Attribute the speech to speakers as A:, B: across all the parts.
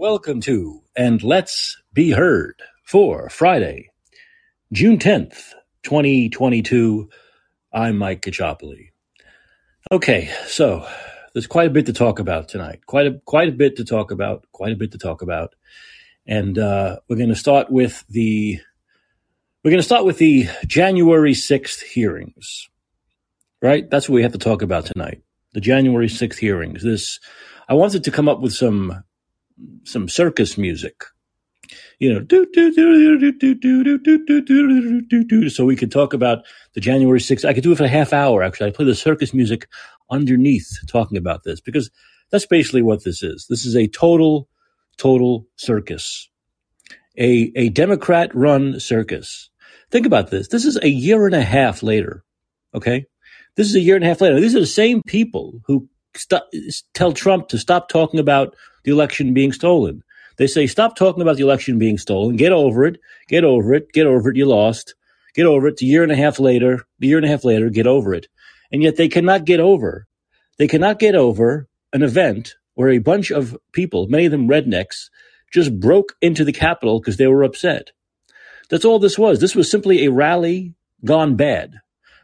A: welcome to And Let's Be Heard for Friday, June 10th, 2022. I'm Mike Kachopoli. Okay, so there's quite a bit to talk about tonight. Quite a quite a bit to talk about. Quite a bit to talk about. And uh, we're going to start with the we're going to start with the January 6th hearings. Right? That's what we have to talk about tonight. The January 6th hearings. This I wanted to come up with some some circus music. You know, so we could talk about the January 6th. I could do it for a half hour, actually. I play the circus music underneath talking about this because that's basically what this is. This is a total, total circus. A, a Democrat run circus. Think about this. This is a year and a half later. Okay. This is a year and a half later. These are the same people who tell Trump to stop talking about the election being stolen. They say, stop talking about the election being stolen. Get over it. Get over it. Get over it. You lost. Get over it. A year and a half later, a year and a half later, get over it. And yet they cannot get over. They cannot get over an event where a bunch of people, many of them rednecks, just broke into the Capitol because they were upset. That's all this was. This was simply a rally gone bad.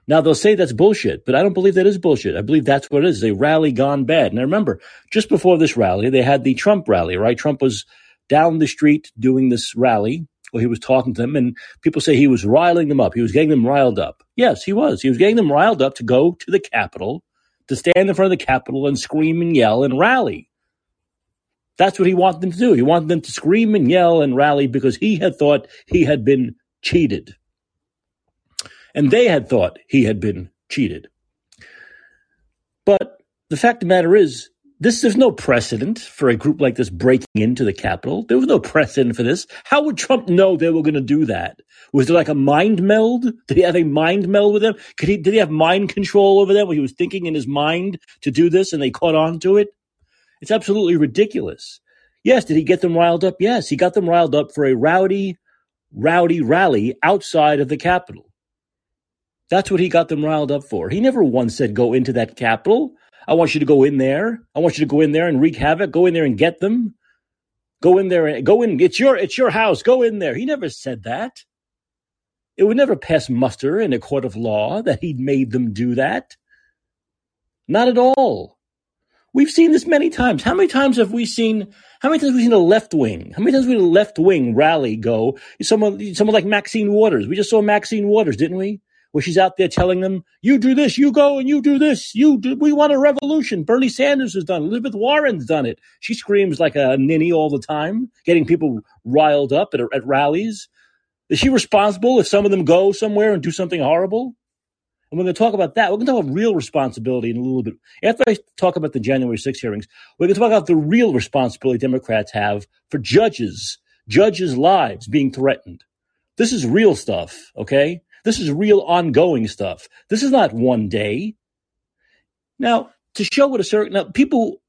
A: Now they'll say that's bullshit, but I don't believe that is bullshit. I believe that's what it is. A rally gone bad. And I remember just before this rally, they had the Trump rally, right? Trump was down the street doing this rally where he was talking to them and people say he was riling them up. He was getting them riled up. Yes, he was. He was getting them riled up to go to the Capitol, to stand in front of the Capitol and scream and yell and rally. That's what he wanted them to do. He wanted them to scream and yell and rally because he had thought he had been cheated and they had thought he had been cheated. But the fact of the matter is, this there's no precedent for a group like this breaking into the Capitol. There was no precedent for this. How would Trump know they were going to do that? Was there like a mind meld? Did he have a mind meld with them? Could he? Did he have mind control over them? Where he was thinking in his mind to do this, and they caught on to it? It's absolutely ridiculous. Yes, did he get them riled up? Yes, he got them riled up for a rowdy, rowdy rally outside of the Capitol. That's what he got them riled up for. He never once said, go into that Capitol. I want you to go in there. I want you to go in there and wreak havoc. Go in there and get them. Go in there and go in. It's your, it's your house. Go in there. He never said that. It would never pass muster in a court of law that he'd made them do that. Not at all. We've seen this many times. How many times have we seen? How many times have we seen a left wing? How many times have we seen a left wing rally go? Someone, someone like Maxine Waters. We just saw Maxine Waters, didn't we? Where she's out there telling them, you do this, you go and you do this, you do, we want a revolution. Bernie Sanders has done it. Elizabeth Warren's done it. She screams like a ninny all the time, getting people riled up at, at rallies. Is she responsible if some of them go somewhere and do something horrible? And we're going to talk about that. We're going to talk about real responsibility in a little bit. After I talk about the January 6 hearings, we're going to talk about the real responsibility Democrats have for judges, judges' lives being threatened. This is real stuff, okay? This is real ongoing stuff. This is not one day. Now, to show what a certain now, people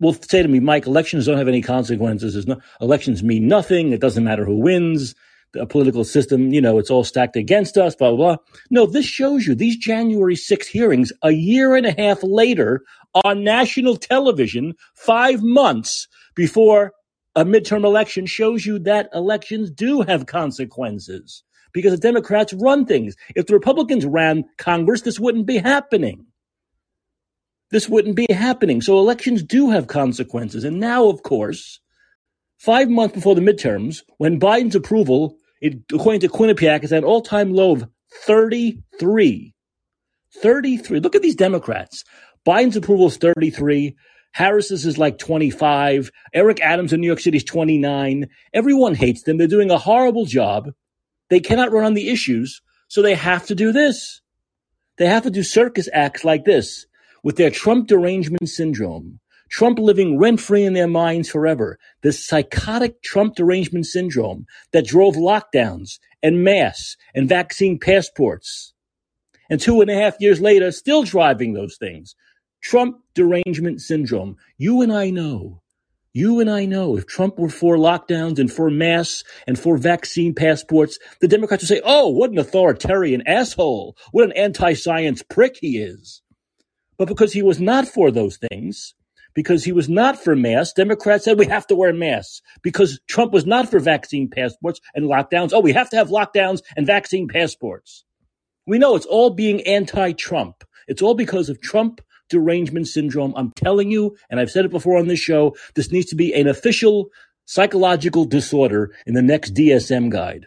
A: will say to me, Mike, elections don't have any consequences. No, elections mean nothing. It doesn't matter who wins. The political system, you know, it's all stacked against us, blah, blah, blah. No, this shows you these January 6 hearings a year and a half later on national television, five months before a midterm election shows you that elections do have consequences because the Democrats run things. If the Republicans ran Congress, this wouldn't be happening. This wouldn't be happening. So elections do have consequences. And now, of course, five months before the midterms, when Biden's approval, it, according to Quinnipiac, is at an all time low of 33. 33. Look at these Democrats. Biden's approval is 33. Harris's is like 25. Eric Adams in New York City is 29. Everyone hates them. They're doing a horrible job. They cannot run on the issues, so they have to do this. They have to do circus acts like this with their Trump derangement syndrome. Trump living rent free in their minds forever. This psychotic Trump derangement syndrome that drove lockdowns and masks and vaccine passports. And two and a half years later, still driving those things. Trump derangement syndrome. You and I know you and I know if Trump were for lockdowns and for masks and for vaccine passports, the Democrats would say, oh, what an authoritarian asshole. What an anti science prick he is. But because he was not for those things, because he was not for masks. Democrats said we have to wear masks because Trump was not for vaccine passports and lockdowns. Oh, we have to have lockdowns and vaccine passports. We know it's all being anti Trump. It's all because of Trump derangement syndrome. I'm telling you, and I've said it before on this show, this needs to be an official psychological disorder in the next DSM guide.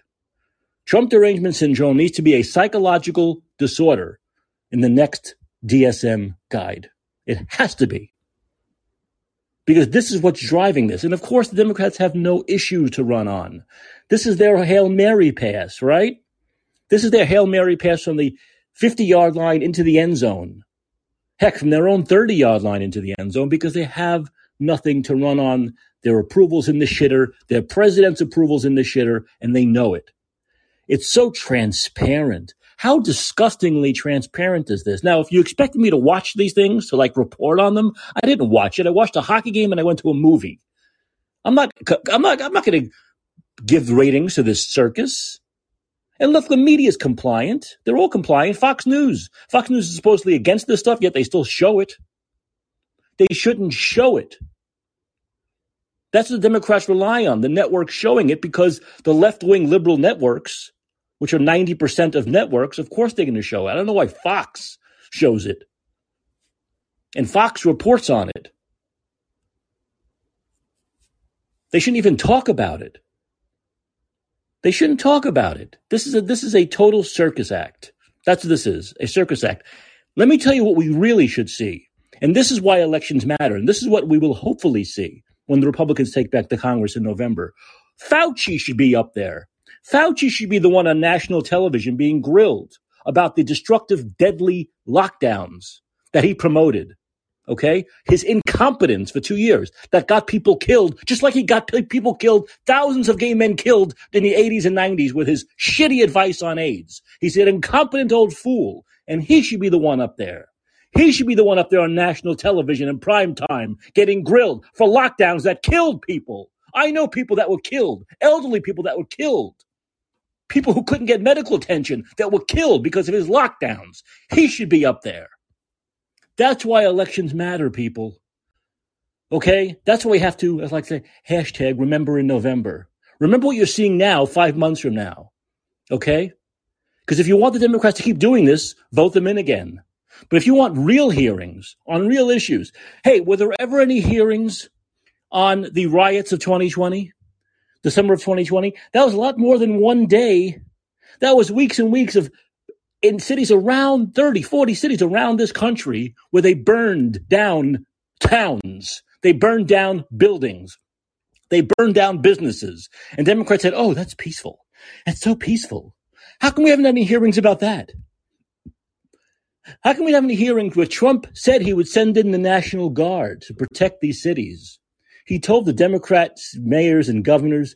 A: Trump derangement syndrome needs to be a psychological disorder in the next DSM guide. It has to be. Because this is what's driving this. And of course, the Democrats have no issue to run on. This is their Hail Mary pass, right? This is their Hail Mary pass from the 50 yard line into the end zone. Heck, from their own 30 yard line into the end zone because they have nothing to run on. Their approvals in the shitter, their president's approvals in the shitter, and they know it. It's so transparent. How disgustingly transparent is this? Now, if you expected me to watch these things, to like report on them, I didn't watch it. I watched a hockey game and I went to a movie. I'm not, I'm not, I'm not going to give ratings to this circus. And look, the media is compliant. They're all compliant. Fox News. Fox News is supposedly against this stuff, yet they still show it. They shouldn't show it. That's what the Democrats rely on, the networks showing it, because the left wing liberal networks, which are 90% of networks, of course they're going to show it. I don't know why Fox shows it. And Fox reports on it. They shouldn't even talk about it. They shouldn't talk about it. This is a this is a total circus act. That's what this is, a circus act. Let me tell you what we really should see. And this is why elections matter. And this is what we will hopefully see when the Republicans take back the Congress in November. Fauci should be up there. Fauci should be the one on national television being grilled about the destructive, deadly lockdowns that he promoted okay? His incompetence for two years that got people killed, just like he got people killed, thousands of gay men killed in the 80s and 90s with his shitty advice on AIDS. He's an incompetent old fool, and he should be the one up there. He should be the one up there on national television in prime time getting grilled for lockdowns that killed people. I know people that were killed, elderly people that were killed. People who couldn't get medical attention that were killed because of his lockdowns. He should be up there. That's why elections matter, people. Okay? That's why we have to, as I like to say, hashtag remember in November. Remember what you're seeing now, five months from now. Okay? Because if you want the Democrats to keep doing this, vote them in again. But if you want real hearings on real issues, hey, were there ever any hearings on the riots of 2020? December of 2020? That was a lot more than one day. That was weeks and weeks of in cities around 30, 40 cities around this country where they burned down towns. They burned down buildings. They burned down businesses. And Democrats said, oh, that's peaceful. That's so peaceful. How come we haven't had any hearings about that? How come we haven't had any hearings where Trump said he would send in the National Guard to protect these cities? He told the Democrats, mayors, and governors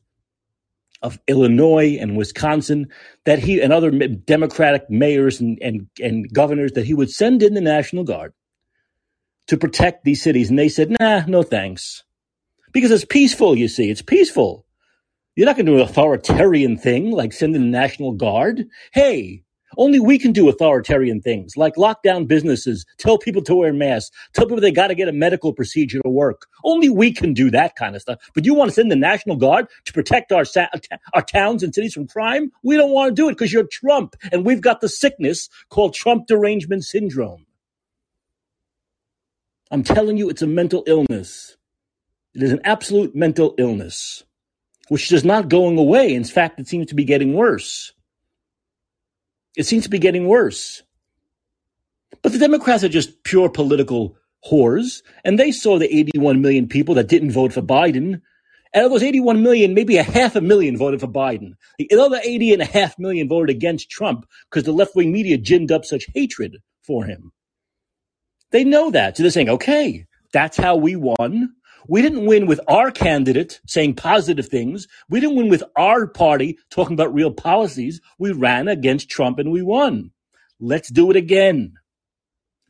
A: of Illinois and Wisconsin that he and other Democratic mayors and, and, and governors that he would send in the National Guard to protect these cities. And they said, nah, no thanks. Because it's peaceful, you see. It's peaceful. You're not going to do an authoritarian thing like sending the National Guard. Hey, only we can do authoritarian things like lock down businesses, tell people to wear masks, tell people they got to get a medical procedure to work. Only we can do that kind of stuff. But you want to send the National Guard to protect our, our towns and cities from crime? We don't want to do it because you're Trump and we've got the sickness called Trump derangement syndrome. I'm telling you, it's a mental illness. It is an absolute mental illness, which is not going away. In fact, it seems to be getting worse. It seems to be getting worse. But the Democrats are just pure political whores, and they saw the 81 million people that didn't vote for Biden. And of those 81 million, maybe a half a million voted for Biden. The other 80 and a half million voted against Trump because the left wing media ginned up such hatred for him. They know that. So they're saying, okay, that's how we won. We didn't win with our candidate saying positive things. We didn't win with our party talking about real policies. We ran against Trump and we won. Let's do it again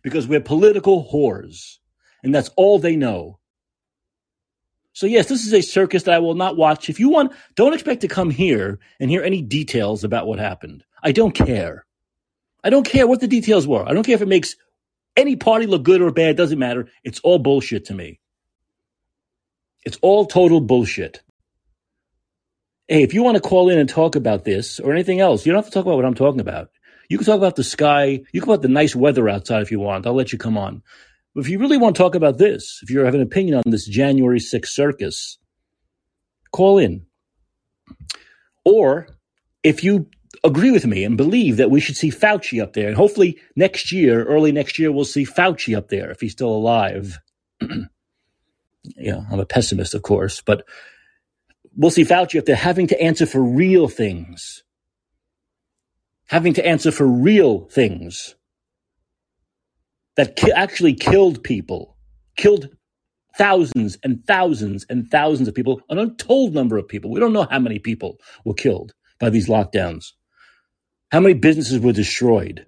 A: because we're political whores and that's all they know. So yes, this is a circus that I will not watch. If you want, don't expect to come here and hear any details about what happened. I don't care. I don't care what the details were. I don't care if it makes any party look good or bad. It doesn't matter. It's all bullshit to me. It's all total bullshit. Hey, if you want to call in and talk about this or anything else, you don't have to talk about what I'm talking about. You can talk about the sky. You can talk about the nice weather outside if you want. I'll let you come on. But if you really want to talk about this, if you have an opinion on this January 6th circus, call in. Or if you agree with me and believe that we should see Fauci up there, and hopefully next year, early next year, we'll see Fauci up there if he's still alive. Yeah, I'm a pessimist, of course, but we'll see Fauci if they're having to answer for real things, having to answer for real things that ki- actually killed people, killed thousands and thousands and thousands of people, an untold number of people. We don't know how many people were killed by these lockdowns. How many businesses were destroyed?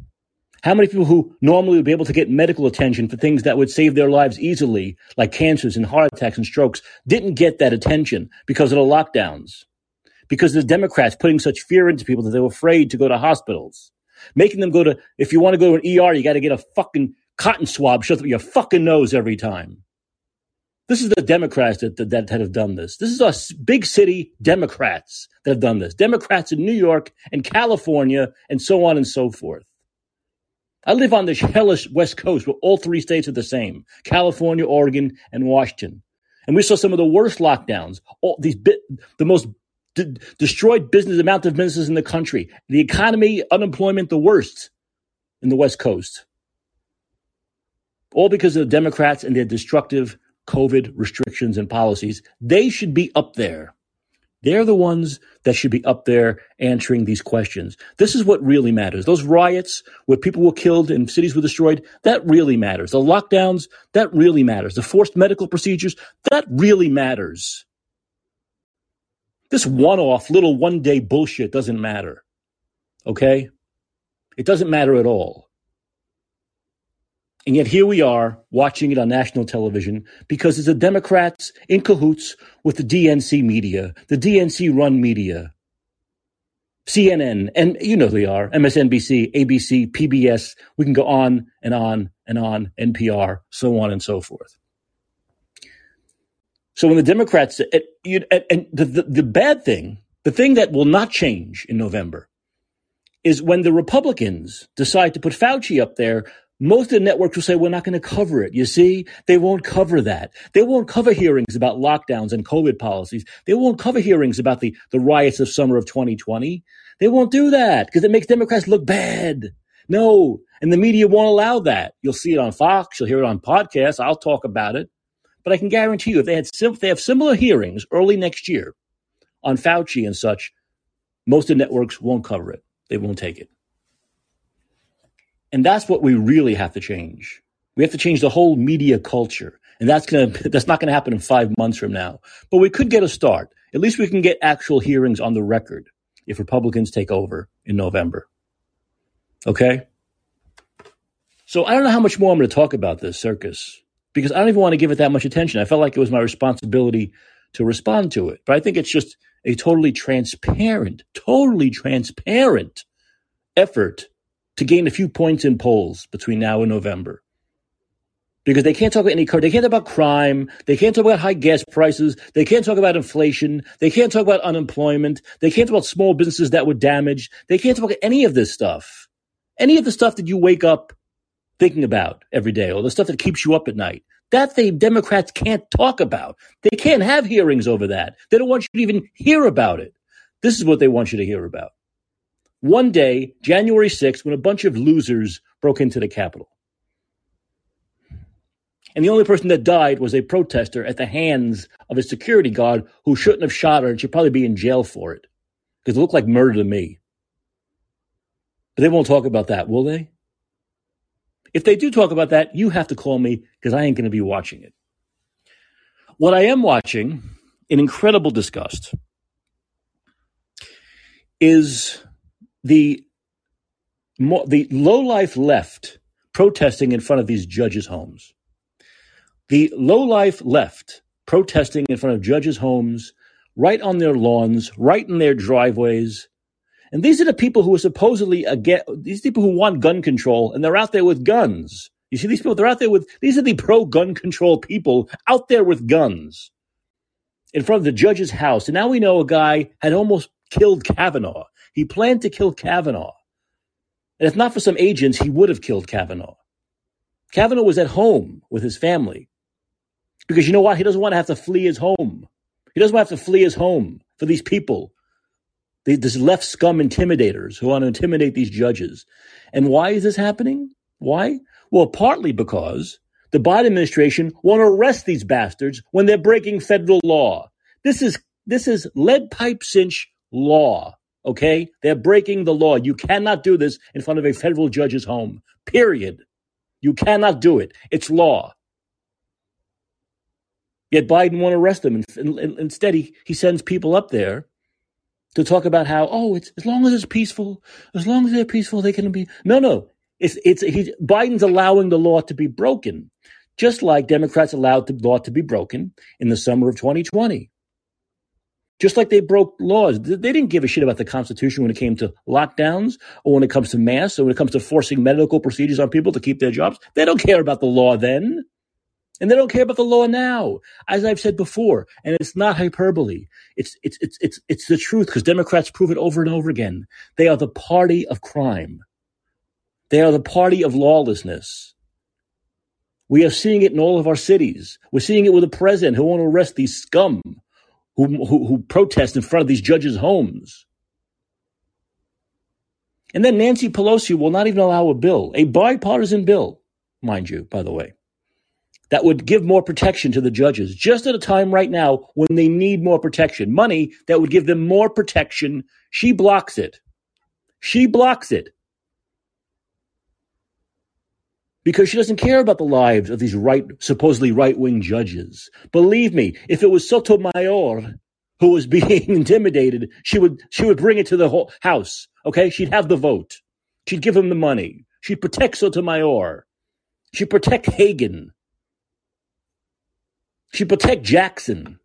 A: How many people who normally would be able to get medical attention for things that would save their lives easily, like cancers and heart attacks and strokes, didn't get that attention because of the lockdowns? Because the Democrats putting such fear into people that they were afraid to go to hospitals, making them go to, if you want to go to an ER, you got to get a fucking cotton swab shoved up your fucking nose every time. This is the Democrats that, that, that have done this. This is us big city Democrats that have done this. Democrats in New York and California and so on and so forth. I live on the hellish West Coast where all three states are the same California, Oregon, and Washington. And we saw some of the worst lockdowns, all these bit, the most d- destroyed business amount of businesses in the country, the economy, unemployment, the worst in the West Coast. All because of the Democrats and their destructive COVID restrictions and policies. They should be up there. They're the ones that should be up there answering these questions. This is what really matters. Those riots where people were killed and cities were destroyed, that really matters. The lockdowns, that really matters. The forced medical procedures, that really matters. This one off little one day bullshit doesn't matter. Okay? It doesn't matter at all. And yet here we are watching it on national television because it's the Democrats in cahoots with the DNC media, the DNC run media, CNN, and you know they are, MSNBC, ABC, PBS. We can go on and on and on, NPR, so on and so forth. So when the Democrats, and, and the, the, the bad thing, the thing that will not change in November is when the Republicans decide to put Fauci up there most of the networks will say, we're not going to cover it. You see, they won't cover that. They won't cover hearings about lockdowns and COVID policies. They won't cover hearings about the, the riots of summer of 2020. They won't do that because it makes Democrats look bad. No. And the media won't allow that. You'll see it on Fox. You'll hear it on podcasts. I'll talk about it. But I can guarantee you, if they had sim- if they have similar hearings early next year on Fauci and such, most of the networks won't cover it. They won't take it. And that's what we really have to change. We have to change the whole media culture. And that's to, that's not going to happen in five months from now. But we could get a start. At least we can get actual hearings on the record if Republicans take over in November. Okay? So I don't know how much more I'm going to talk about this circus because I don't even want to give it that much attention. I felt like it was my responsibility to respond to it. But I think it's just a totally transparent, totally transparent effort to gain a few points in polls between now and November. Because they can't talk about any card. they can't talk about crime, they can't talk about high gas prices, they can't talk about inflation, they can't talk about unemployment, they can't talk about small businesses that were damaged, they can't talk about any of this stuff. Any of the stuff that you wake up thinking about every day, or the stuff that keeps you up at night. That the Democrats can't talk about. They can't have hearings over that. They don't want you to even hear about it. This is what they want you to hear about one day, January 6th, when a bunch of losers broke into the Capitol. And the only person that died was a protester at the hands of a security guard who shouldn't have shot her and should probably be in jail for it because it looked like murder to me. But they won't talk about that, will they? If they do talk about that, you have to call me because I ain't going to be watching it. What I am watching in incredible disgust is the the low life left protesting in front of these judges' homes. The low life left protesting in front of judges' homes, right on their lawns, right in their driveways. And these are the people who are supposedly against these people who want gun control, and they're out there with guns. You see these people, they're out there with these are the pro gun control people out there with guns. in front of the judge's house. And now we know a guy had almost killed Kavanaugh. He planned to kill Kavanaugh. And if not for some agents, he would have killed Kavanaugh. Kavanaugh was at home with his family. Because you know what? He doesn't want to have to flee his home. He doesn't want to have to flee his home for these people, these left scum intimidators who want to intimidate these judges. And why is this happening? Why? Well, partly because the Biden administration want to arrest these bastards when they're breaking federal law. This is this is lead pipe cinch law. Okay, they're breaking the law. You cannot do this in front of a federal judge's home. Period. You cannot do it. It's law. Yet Biden won't arrest them. Instead, he, he sends people up there to talk about how, oh, it's as long as it's peaceful, as long as they're peaceful, they can be. No, no. It's it's he, Biden's allowing the law to be broken, just like Democrats allowed the law to be broken in the summer of 2020. Just like they broke laws. They didn't give a shit about the Constitution when it came to lockdowns or when it comes to masks or when it comes to forcing medical procedures on people to keep their jobs. They don't care about the law then. And they don't care about the law now, as I've said before. And it's not hyperbole. It's, it's, it's, it's, it's the truth because Democrats prove it over and over again. They are the party of crime. They are the party of lawlessness. We are seeing it in all of our cities. We're seeing it with the president who want to arrest these scum who, who, protest in front of these judges' homes. And then Nancy Pelosi will not even allow a bill, a bipartisan bill, mind you, by the way, that would give more protection to the judges just at a time right now when they need more protection. Money that would give them more protection. She blocks it. She blocks it. Because she doesn't care about the lives of these right, supposedly right wing judges. Believe me, if it was Sotomayor who was being intimidated, she would she would bring it to the whole house. Okay, she'd have the vote. She'd give him the money. She'd protect Sotomayor. She'd protect Kagan. She'd protect Jackson.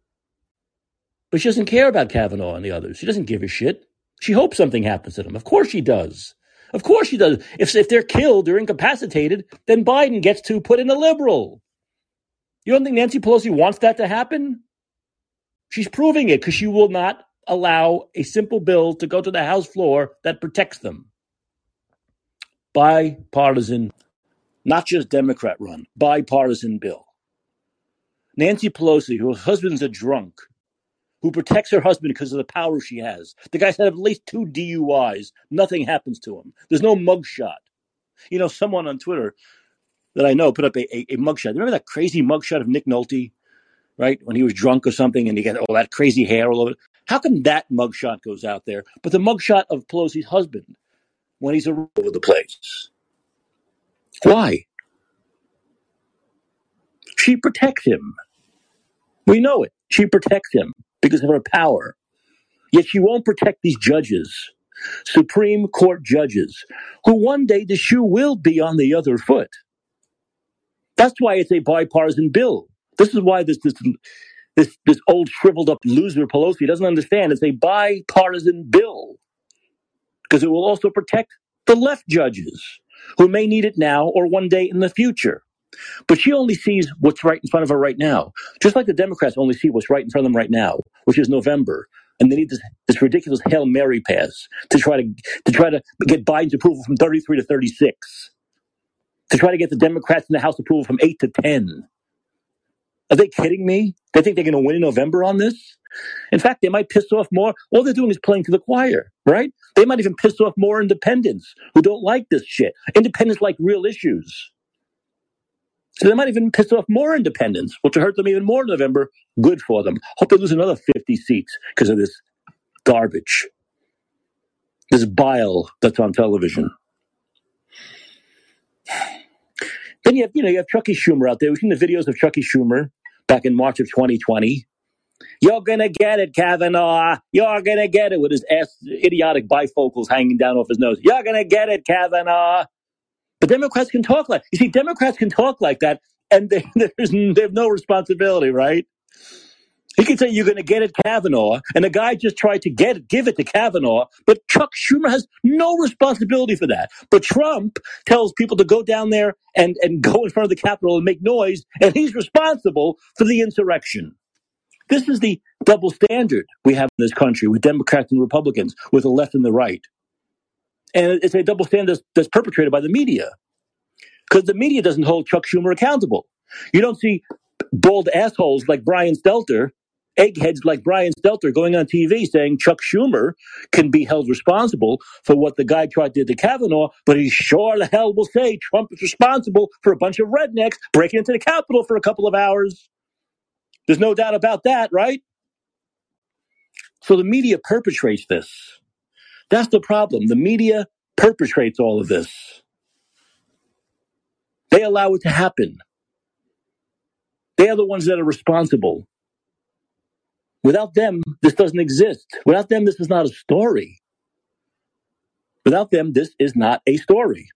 A: But she doesn't care about Kavanaugh and the others. She doesn't give a shit. She hopes something happens to them. Of course she does. Of course she does. If, if they're killed or incapacitated, then Biden gets to put in a liberal. You don't think Nancy Pelosi wants that to happen? She's proving it because she will not allow a simple bill to go to the House floor that protects them. Bipartisan, not just Democrat run, bipartisan bill. Nancy Pelosi, whose husband's a drunk, who protects her husband because of the power she has. The guy's had at least two DUIs. Nothing happens to him. There's no mugshot. You know, someone on Twitter that I know put up a, a, a mugshot. Remember that crazy mugshot of Nick Nolte, right? When he was drunk or something and he got all that crazy hair all over. How come that mugshot goes out there, but the mugshot of Pelosi's husband when he's all over the place? Why? She protects him. We know it. She protects him because of her power. Yet she won't protect these judges, Supreme Court judges, who one day the shoe will be on the other foot. That's why it's a bipartisan bill. This is why this this this, this old shriveled up loser Pelosi doesn't understand. It's a bipartisan bill because it will also protect the left judges who may need it now or one day in the future. But she only sees what's right in front of her right now, just like the Democrats only see what's right in front of them right now, which is November. And they need this, this ridiculous Hail Mary pass to try to to try to get Biden's approval from 33 to 36, to try to get the Democrats in the House approval from 8 to 10. Are they kidding me? They think they're going to win in November on this? In fact, they might piss off more. All they're doing is playing to the choir, right? They might even piss off more independents who don't like this shit. Independents like real issues. So they might even piss off more independents, which will hurt them even more in November. Good for them. Hope they lose another 50 seats because of this garbage, this bile that's on television. Then you have, you know, you have Chucky Schumer out there. We've seen the videos of Chucky Schumer back in March of 2020. You're gonna get it, Kavanaugh. You're gonna get it with his ass, idiotic bifocals hanging down off his nose. You're gonna get it, Kavanaugh. Democrats can talk like you see, Democrats can talk like that, and they, there's they have no responsibility, right? He can say you're going to get it, Kavanaugh, and the guy just tried to get it, give it to Kavanaugh, but Chuck Schumer has no responsibility for that. But Trump tells people to go down there and, and go in front of the Capitol and make noise, and he's responsible for the insurrection. This is the double standard we have in this country with Democrats and Republicans, with the left and the right. And it's a double standard that's, that's perpetrated by the media because the media doesn't hold Chuck Schumer accountable. You don't see bald assholes like Brian Stelter, eggheads like Brian Stelter going on TV saying Chuck Schumer can be held responsible for what the guy tried to do to Kavanaugh, but he sure the hell will say Trump is responsible for a bunch of rednecks breaking into the Capitol for a couple of hours. There's no doubt about that, right? So the media perpetrates this. That's the problem. The media perpetrates all of this. They allow it to happen. They are the ones that are responsible. Without them, this doesn't exist. Without them, this is not a story. Without them, this is not a story.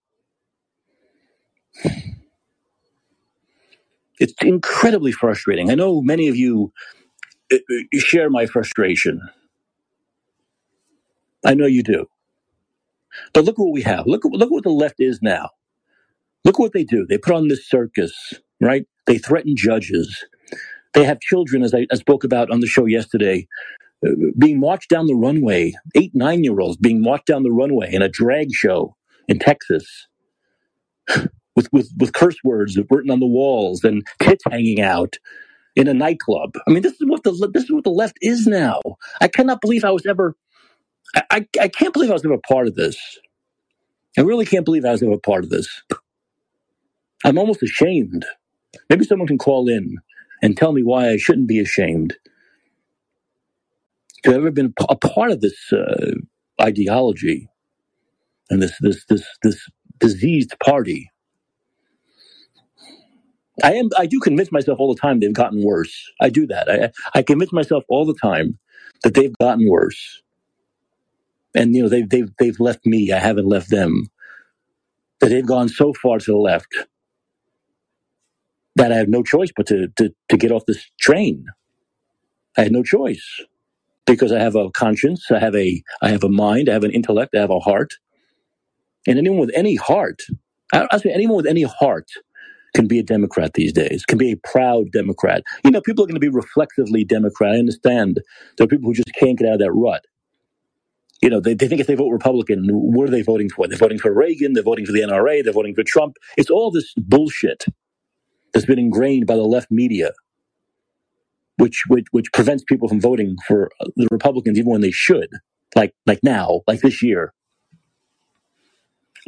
A: It's incredibly frustrating. I know many of you uh, uh, share my frustration. I know you do. But look what we have. Look, look what the left is now. Look what they do. They put on this circus, right? They threaten judges. They have children, as I, I spoke about on the show yesterday, uh, being marched down the runway, eight, nine year olds being marched down the runway in a drag show in Texas with, with, with curse words written on the walls and tits hanging out in a nightclub. I mean, this is what the this is what the left is now. I cannot believe I was ever. I, I, can't believe I was ever part of this. I really can't believe I was ever part of this. I'm almost ashamed. Maybe someone can call in and tell me why I shouldn't be ashamed to have ever been a part of this uh, ideology and this this this this diseased party. I am. I do convince myself all the time they've gotten worse. I do that. I I convince myself all the time that they've gotten worse, and you know they've they've they've left me. I haven't left them. That they've gone so far to the left that I have no choice but to to to get off this train. I had no choice because I have a conscience. I have a I have a mind. I have an intellect. I have a heart. And anyone with any heart, I, I say anyone with any heart can be a Democrat these days, can be a proud Democrat. You know, people are going to be reflexively Democrat. I understand there are people who just can't get out of that rut. You know, they, they think if they vote Republican, what are they voting for? They're voting for Reagan, they're voting for the NRA, they're voting for Trump. It's all this bullshit that's been ingrained by the left media, which, which, which prevents people from voting for the Republicans even when they should, like, like now, like this year.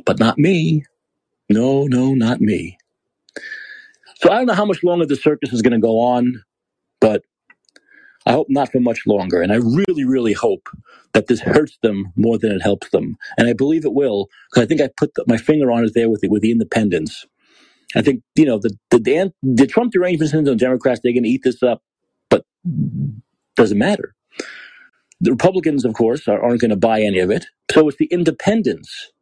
A: But not me. No, no, not me. So I don't know how much longer the circus is going to go on, but I hope not for much longer. And I really, really hope that this hurts them more than it helps them. And I believe it will, because I think I put the, my finger on it there with the, with the independents. I think, you know, the, the, the Trump derangements on Democrats, they're going to eat this up, but doesn't matter. The Republicans, of course, are, aren't going to buy any of it. So it's the independents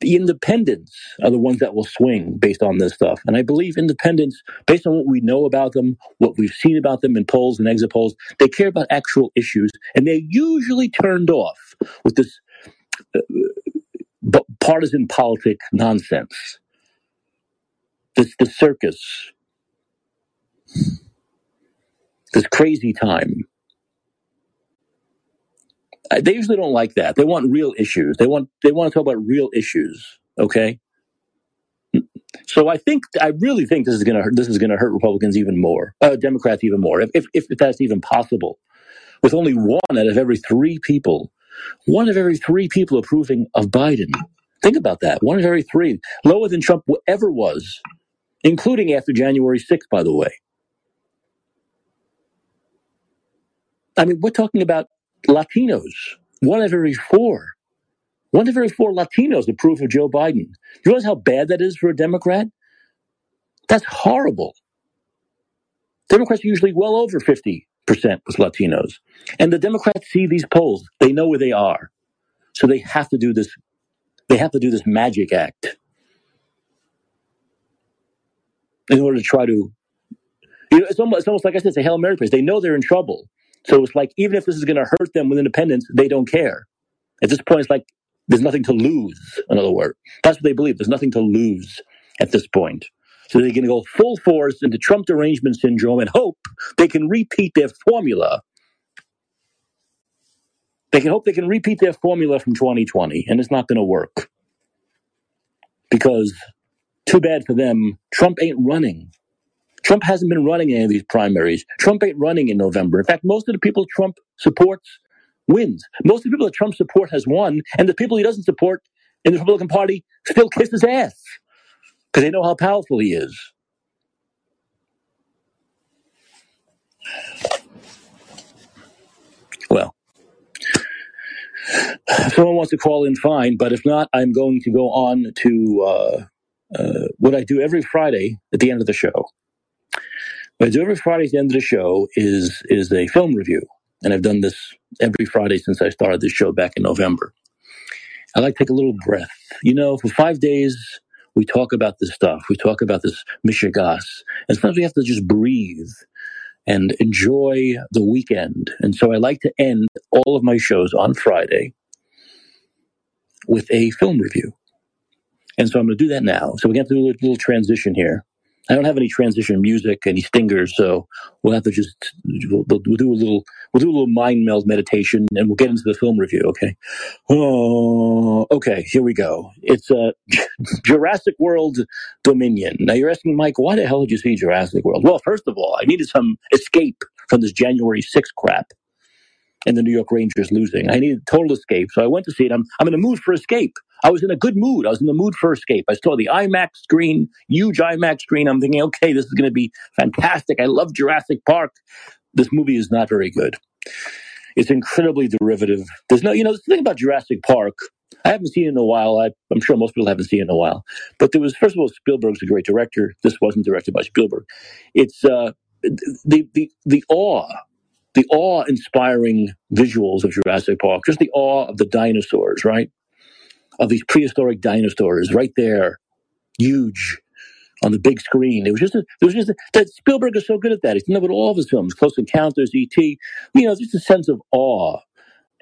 A: the independents are the ones that will swing based on this stuff. And I believe independents, based on what we know about them, what we've seen about them in polls and exit polls, they care about actual issues. And they're usually turned off with this uh, partisan politic nonsense. This, this circus, this crazy time. They usually don't like that. They want real issues. They want they want to talk about real issues. Okay. So I think I really think this is going to hurt. This is going to hurt Republicans even more, uh, Democrats even more, if, if if that's even possible. With only one out of every three people, one of every three people approving of Biden. Think about that. One of every three, lower than Trump ever was, including after January 6th, by the way. I mean, we're talking about Latinos, one of every four. One of every four Latinos approve of Joe Biden. Do You realize how bad that is for a Democrat? That's horrible. Democrats are usually well over 50% with Latinos. And the Democrats see these polls. They know where they are. So they have to do this, they have to do this magic act in order to try to, you know, it's almost, it's almost like I said, it's a Hail Mary praise. They know they're in trouble. So it's like even if this is going to hurt them with independents, they don't care. At this point, it's like there's nothing to lose. In other words, that's what they believe. There's nothing to lose at this point. So they're going to go full force into Trump derangement syndrome and hope they can repeat their formula. They can hope they can repeat their formula from 2020, and it's not going to work. Because, too bad for them, Trump ain't running. Trump hasn't been running any of these primaries. Trump ain't running in November. In fact, most of the people Trump supports wins. Most of the people that Trump support has won, and the people he doesn't support in the Republican Party still kiss his ass because they know how powerful he is. Well, if someone wants to call in, fine. But if not, I'm going to go on to uh, uh, what I do every Friday at the end of the show. I do every Friday at the end of the show is is a film review, and I've done this every Friday since I started this show back in November. I like to take a little breath. You know, for five days we talk about this stuff. We talk about this mishigas, and sometimes we have to just breathe and enjoy the weekend. And so I like to end all of my shows on Friday with a film review. And so I'm going to do that now. So we're going to do a little transition here. I don't have any transition music, any stingers, so we'll have to just we'll, we'll do a little we'll do a little mind meld meditation, and we'll get into the film review. Okay. Oh, okay. Here we go. It's uh, Jurassic World Dominion. Now you're asking Mike, why the hell did you see Jurassic World? Well, first of all, I needed some escape from this January 6th crap and the New York Rangers losing. I needed total escape, so I went to see it. I'm I'm in a mood for escape. I was in a good mood. I was in the mood for escape. I saw the IMAX screen, huge IMAX screen. I'm thinking, okay, this is going to be fantastic. I love Jurassic Park. This movie is not very good. It's incredibly derivative. There's no, you know, the thing about Jurassic Park. I haven't seen it in a while. I, am sure most people haven't seen it in a while. But there was, first of all, Spielberg's a great director. This wasn't directed by Spielberg. It's uh, the the the awe the awe inspiring visuals of Jurassic Park, just the awe of the dinosaurs, right? Of these prehistoric dinosaurs right there, huge on the big screen. It was just, a, it was just a, that Spielberg is so good at that. He's done that with all of his films, Close Encounters, E.T. You know, just a sense of awe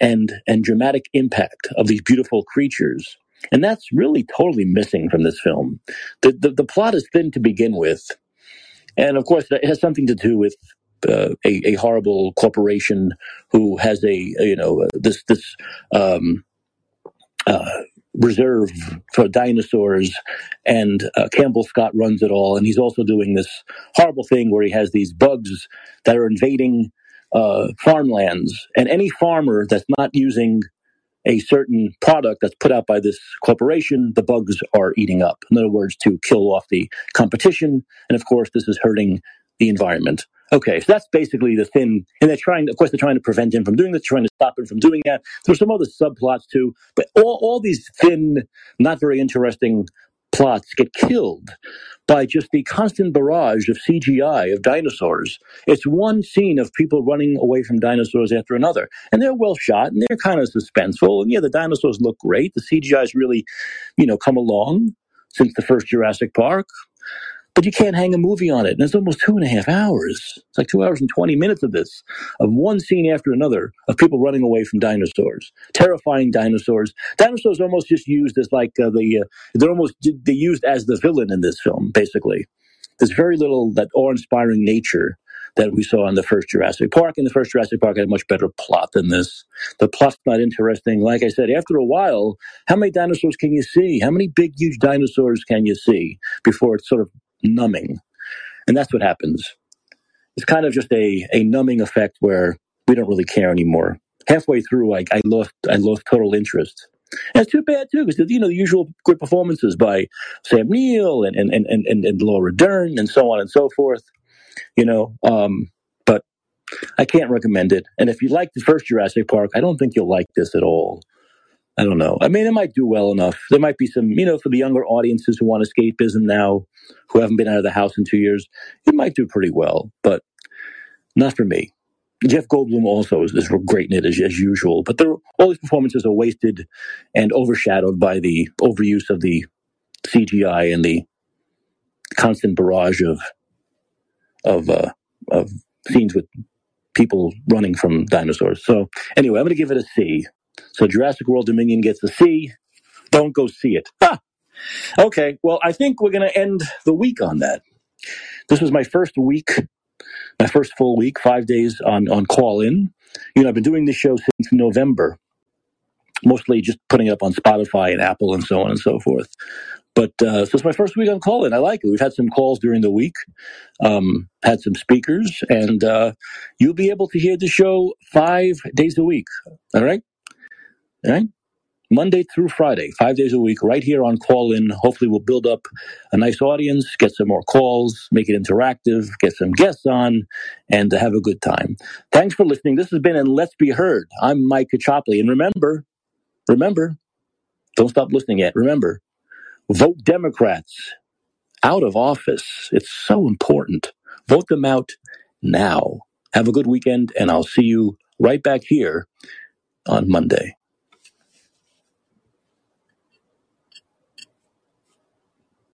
A: and and dramatic impact of these beautiful creatures. And that's really totally missing from this film. The, the, the plot is thin to begin with. And of course, it has something to do with uh, a, a, horrible corporation who has a, you know this this um, uh, reserve for dinosaurs, and uh, Campbell Scott runs it all, and he's also doing this horrible thing where he has these bugs that are invading uh, farmlands, and any farmer that's not using a certain product that's put out by this corporation, the bugs are eating up. In other words, to kill off the competition, and of course, this is hurting the environment. Okay, so that's basically the thin, and they're trying. Of course, they're trying to prevent him from doing this, trying to stop him from doing that. There's some other subplots too, but all all these thin, not very interesting plots get killed by just the constant barrage of CGI of dinosaurs. It's one scene of people running away from dinosaurs after another, and they're well shot and they're kind of suspenseful. And yeah, the dinosaurs look great. The CGI's really, you know, come along since the first Jurassic Park but you can't hang a movie on it. And it's almost two and a half hours. It's like two hours and 20 minutes of this, of one scene after another of people running away from dinosaurs, terrifying dinosaurs. Dinosaurs almost just used as like uh, the, uh, they're almost, they used as the villain in this film, basically. There's very little that awe inspiring nature that we saw in the first Jurassic Park. And the first Jurassic Park had a much better plot than this. The plot's not interesting. Like I said, after a while, how many dinosaurs can you see? How many big, huge dinosaurs can you see before it's sort of numbing. And that's what happens. It's kind of just a, a numbing effect where we don't really care anymore. Halfway through, I, I lost I lost total interest. And it's too bad too, because you know the usual good performances by Sam Neill and and, and, and, and Laura Dern and so on and so forth. You know, um, but I can't recommend it. And if you like the first Jurassic Park, I don't think you'll like this at all. I don't know. I mean, it might do well enough. There might be some, you know, for the younger audiences who want escapism now, who haven't been out of the house in two years, it might do pretty well, but not for me. Jeff Goldblum also is, is great in it as, as usual, but all these performances are wasted and overshadowed by the overuse of the CGI and the constant barrage of of uh, of scenes with people running from dinosaurs. So anyway, I'm going to give it a C. So Jurassic World Dominion gets a C. Don't go see it. Ha! Okay, well, I think we're going to end the week on that. This was my first week, my first full week, five days on, on Callin. You know, I've been doing this show since November, mostly just putting it up on Spotify and Apple and so on and so forth. But uh, so it's my first week on Callin. I like it. We've had some calls during the week, um, had some speakers, and uh, you'll be able to hear the show five days a week. All right? Right? Monday through Friday, five days a week, right here on Callin. Hopefully, we'll build up a nice audience, get some more calls, make it interactive, get some guests on, and have a good time. Thanks for listening. This has been and Let's Be Heard. I'm Mike Caccioppoli. And remember, remember, don't stop listening yet. Remember, vote Democrats out of office. It's so important. Vote them out now. Have a good weekend, and I'll see you right back here on Monday.